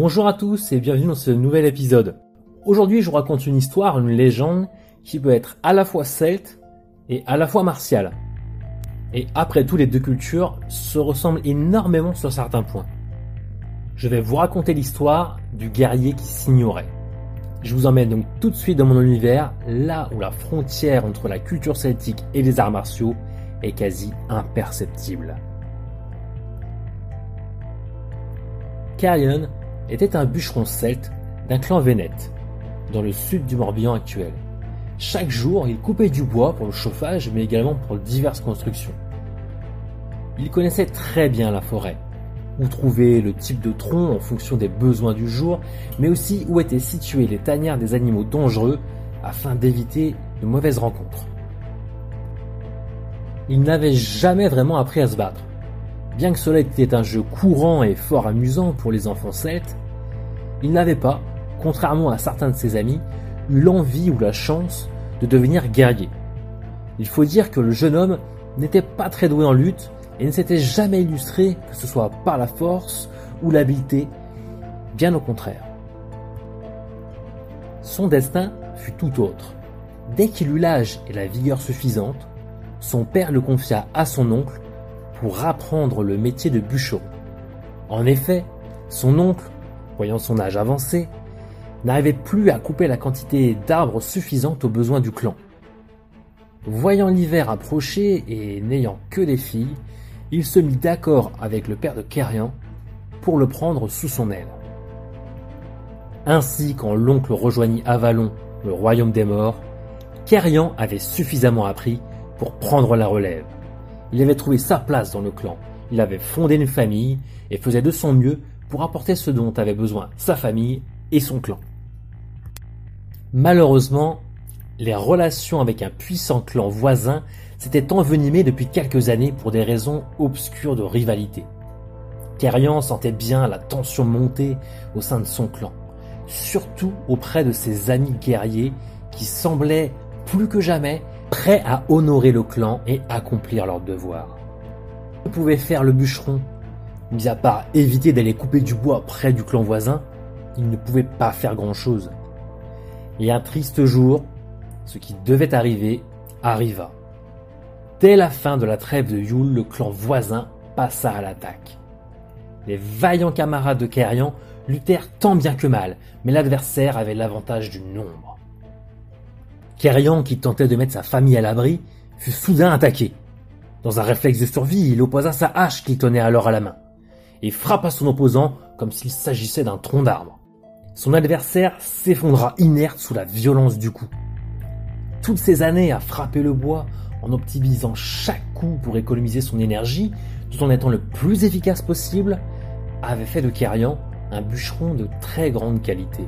Bonjour à tous et bienvenue dans ce nouvel épisode. Aujourd'hui, je vous raconte une histoire, une légende qui peut être à la fois celte et à la fois martiale. Et après tout, les deux cultures se ressemblent énormément sur certains points. Je vais vous raconter l'histoire du guerrier qui s'ignorait. Je vous emmène donc tout de suite dans mon univers, là où la frontière entre la culture celtique et les arts martiaux est quasi imperceptible. Était un bûcheron celte d'un clan vénète, dans le sud du Morbihan actuel. Chaque jour, il coupait du bois pour le chauffage, mais également pour diverses constructions. Il connaissait très bien la forêt, où trouver le type de tronc en fonction des besoins du jour, mais aussi où étaient situées les tanières des animaux dangereux afin d'éviter de mauvaises rencontres. Il n'avait jamais vraiment appris à se battre. Bien que cela était un jeu courant et fort amusant pour les enfants celtes, il n'avait pas, contrairement à certains de ses amis, eu l'envie ou la chance de devenir guerrier. Il faut dire que le jeune homme n'était pas très doué en lutte et ne s'était jamais illustré, que ce soit par la force ou l'habileté, bien au contraire. Son destin fut tout autre. Dès qu'il eut l'âge et la vigueur suffisante, son père le confia à son oncle pour apprendre le métier de bûcheron. En effet, son oncle, voyant son âge avancé, n'arrivait plus à couper la quantité d'arbres suffisante aux besoins du clan. Voyant l'hiver approcher et n'ayant que des filles, il se mit d'accord avec le père de Kerian pour le prendre sous son aile. Ainsi, quand l'oncle rejoignit Avalon, le royaume des morts, Kerian avait suffisamment appris pour prendre la relève. Il avait trouvé sa place dans le clan. Il avait fondé une famille et faisait de son mieux pour apporter ce dont avait besoin sa famille et son clan. Malheureusement, les relations avec un puissant clan voisin s'étaient envenimées depuis quelques années pour des raisons obscures de rivalité. Kerian sentait bien la tension monter au sein de son clan, surtout auprès de ses amis guerriers qui semblaient plus que jamais prêts à honorer le clan et accomplir leurs devoirs. Que pouvait faire le bûcheron Mis à part éviter d'aller couper du bois près du clan voisin, il ne pouvait pas faire grand-chose. Et un triste jour, ce qui devait arriver, arriva. Dès la fin de la trêve de Yule, le clan voisin passa à l'attaque. Les vaillants camarades de Kerian luttèrent tant bien que mal, mais l'adversaire avait l'avantage du nombre. Kerian, qui tentait de mettre sa famille à l'abri, fut soudain attaqué. Dans un réflexe de survie, il opposa sa hache qu'il tenait alors à la main, et frappa son opposant comme s'il s'agissait d'un tronc d'arbre. Son adversaire s'effondra inerte sous la violence du coup. Toutes ces années à frapper le bois, en optimisant chaque coup pour économiser son énergie, tout en étant le plus efficace possible, avait fait de Kerian un bûcheron de très grande qualité.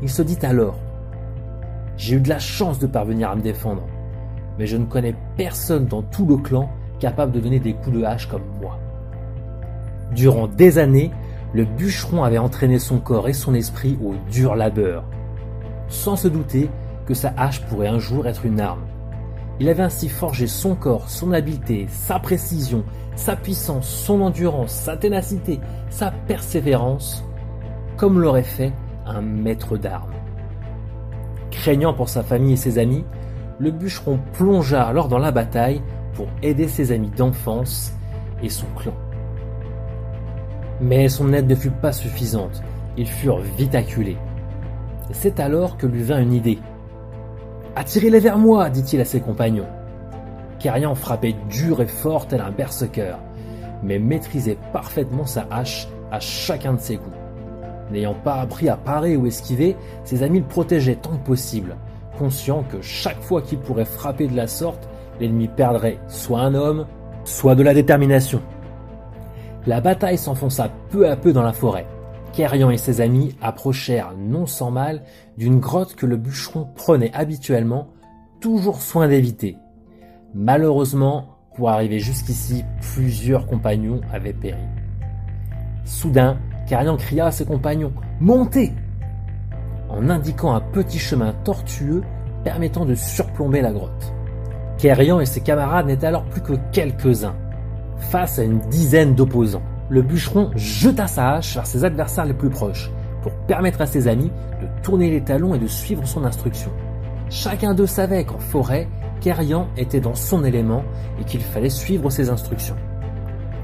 Il se dit alors j'ai eu de la chance de parvenir à me défendre, mais je ne connais personne dans tout le clan capable de donner des coups de hache comme moi. Durant des années, le bûcheron avait entraîné son corps et son esprit au dur labeur, sans se douter que sa hache pourrait un jour être une arme. Il avait ainsi forgé son corps, son habileté, sa précision, sa puissance, son endurance, sa ténacité, sa persévérance, comme l'aurait fait un maître d'armes. Craignant pour sa famille et ses amis, le bûcheron plongea alors dans la bataille pour aider ses amis d'enfance et son clan. Mais son aide ne fut pas suffisante, ils furent vite acculés. C'est alors que lui vint une idée. Attirez-les vers moi, dit-il à ses compagnons. Kerian frappait dur et fort tel un berserker, mais maîtrisait parfaitement sa hache à chacun de ses coups. N'ayant pas appris à parer ou esquiver, ses amis le protégeaient tant que possible, conscient que chaque fois qu'il pourrait frapper de la sorte, l'ennemi perdrait soit un homme, soit de la détermination. La bataille s'enfonça peu à peu dans la forêt. Kerian et ses amis approchèrent non sans mal d'une grotte que le bûcheron prenait habituellement toujours soin d'éviter. Malheureusement, pour arriver jusqu'ici, plusieurs compagnons avaient péri. Soudain, Kerian cria à ses compagnons Montez en indiquant un petit chemin tortueux permettant de surplomber la grotte. Kerian et ses camarades n'étaient alors plus que quelques-uns, face à une dizaine d'opposants. Le bûcheron jeta sa hache vers ses adversaires les plus proches, pour permettre à ses amis de tourner les talons et de suivre son instruction. Chacun d'eux savait qu'en forêt, Kerian était dans son élément et qu'il fallait suivre ses instructions.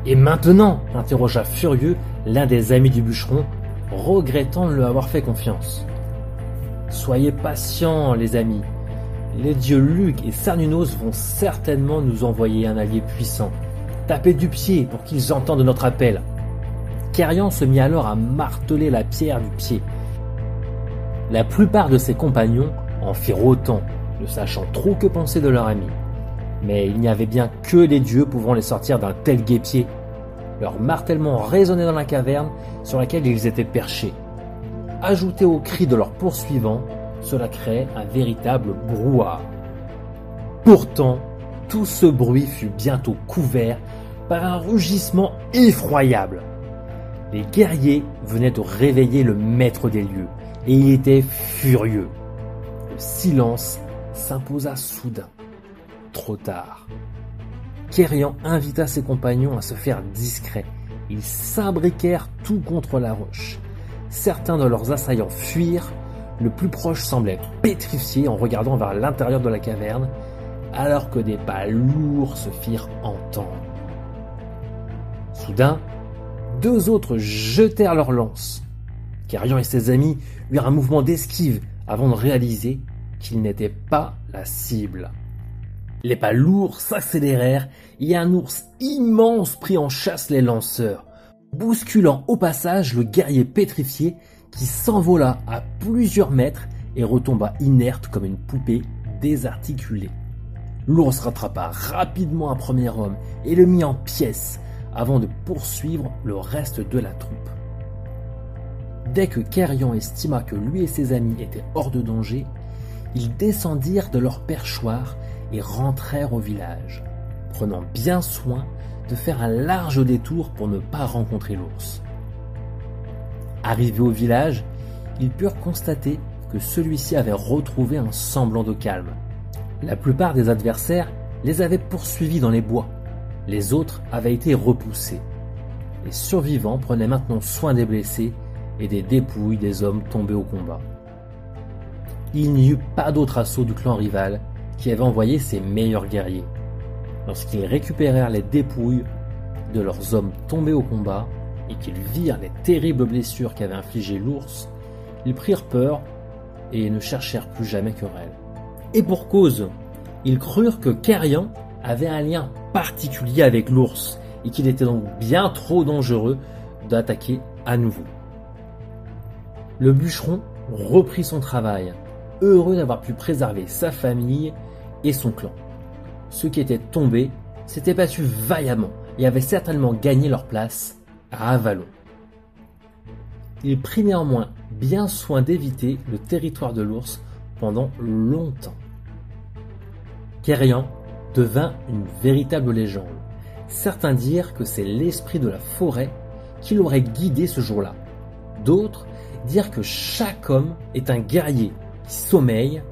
Et maintenant interrogea furieux l'un des amis du bûcheron, regrettant de lui avoir fait confiance. Soyez patients, les amis. Les dieux Luc et Cernunos vont certainement nous envoyer un allié puissant. Tapez du pied pour qu'ils entendent notre appel. Kerian se mit alors à marteler la pierre du pied. La plupart de ses compagnons en firent autant, ne sachant trop que penser de leur ami. Mais il n'y avait bien que les dieux pouvant les sortir d'un tel guépier. Leur martèlement résonnait dans la caverne sur laquelle ils étaient perchés. Ajouté aux cris de leurs poursuivants, cela créait un véritable brouhaha. Pourtant, tout ce bruit fut bientôt couvert par un rugissement effroyable. Les guerriers venaient de réveiller le maître des lieux, et il était furieux. Le silence s'imposa soudain. Trop tard. Kérian invita ses compagnons à se faire discrets. Ils s'imbriquèrent tout contre la roche. Certains de leurs assaillants fuirent, le plus proche semblait pétrifié en regardant vers l'intérieur de la caverne, alors que des pas lourds se firent entendre. Soudain, deux autres jetèrent leurs lances. Carion et ses amis eurent un mouvement d'esquive avant de réaliser qu'ils n'étaient pas la cible. Les pas lourds s'accélérèrent et un ours immense prit en chasse les lanceurs, bousculant au passage le guerrier pétrifié qui s'envola à plusieurs mètres et retomba inerte comme une poupée désarticulée. L'ours rattrapa rapidement un premier homme et le mit en pièces avant de poursuivre le reste de la troupe. Dès que Kerian estima que lui et ses amis étaient hors de danger, ils descendirent de leur perchoir et rentrèrent au village, prenant bien soin de faire un large détour pour ne pas rencontrer l'ours. Arrivés au village, ils purent constater que celui-ci avait retrouvé un semblant de calme. La plupart des adversaires les avaient poursuivis dans les bois. Les autres avaient été repoussés. Les survivants prenaient maintenant soin des blessés et des dépouilles des hommes tombés au combat. Il n'y eut pas d'autre assaut du clan rival qui avait envoyé ses meilleurs guerriers. Lorsqu'ils récupérèrent les dépouilles de leurs hommes tombés au combat et qu'ils virent les terribles blessures qu'avait infligées l'ours, ils prirent peur et ne cherchèrent plus jamais querelle. Et pour cause, ils crurent que Kerian avait un lien particulier avec l'ours et qu'il était donc bien trop dangereux d'attaquer à nouveau. Le bûcheron reprit son travail, heureux d'avoir pu préserver sa famille et son clan. Ceux qui étaient tombés s'étaient battus vaillamment et avaient certainement gagné leur place à Avalon. Il prit néanmoins bien soin d'éviter le territoire de l'ours pendant longtemps. Kerian devint une véritable légende. Certains dirent que c'est l'esprit de la forêt qui l'aurait guidé ce jour-là. D'autres dirent que chaque homme est un guerrier qui sommeille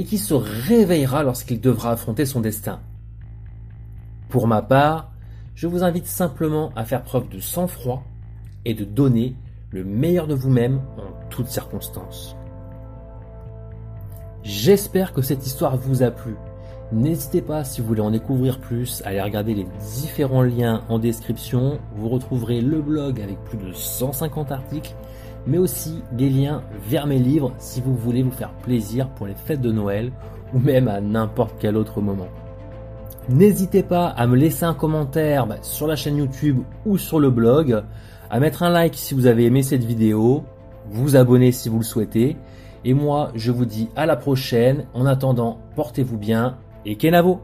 et qui se réveillera lorsqu'il devra affronter son destin. Pour ma part, je vous invite simplement à faire preuve de sang-froid et de donner le meilleur de vous-même en toutes circonstances. J'espère que cette histoire vous a plu. N'hésitez pas, si vous voulez en découvrir plus, à aller regarder les différents liens en description. Vous retrouverez le blog avec plus de 150 articles, mais aussi des liens vers mes livres si vous voulez vous faire plaisir pour les fêtes de Noël ou même à n'importe quel autre moment. N'hésitez pas à me laisser un commentaire bah, sur la chaîne YouTube ou sur le blog, à mettre un like si vous avez aimé cette vidéo, vous abonner si vous le souhaitez. Et moi, je vous dis à la prochaine. En attendant, portez-vous bien et Kenavo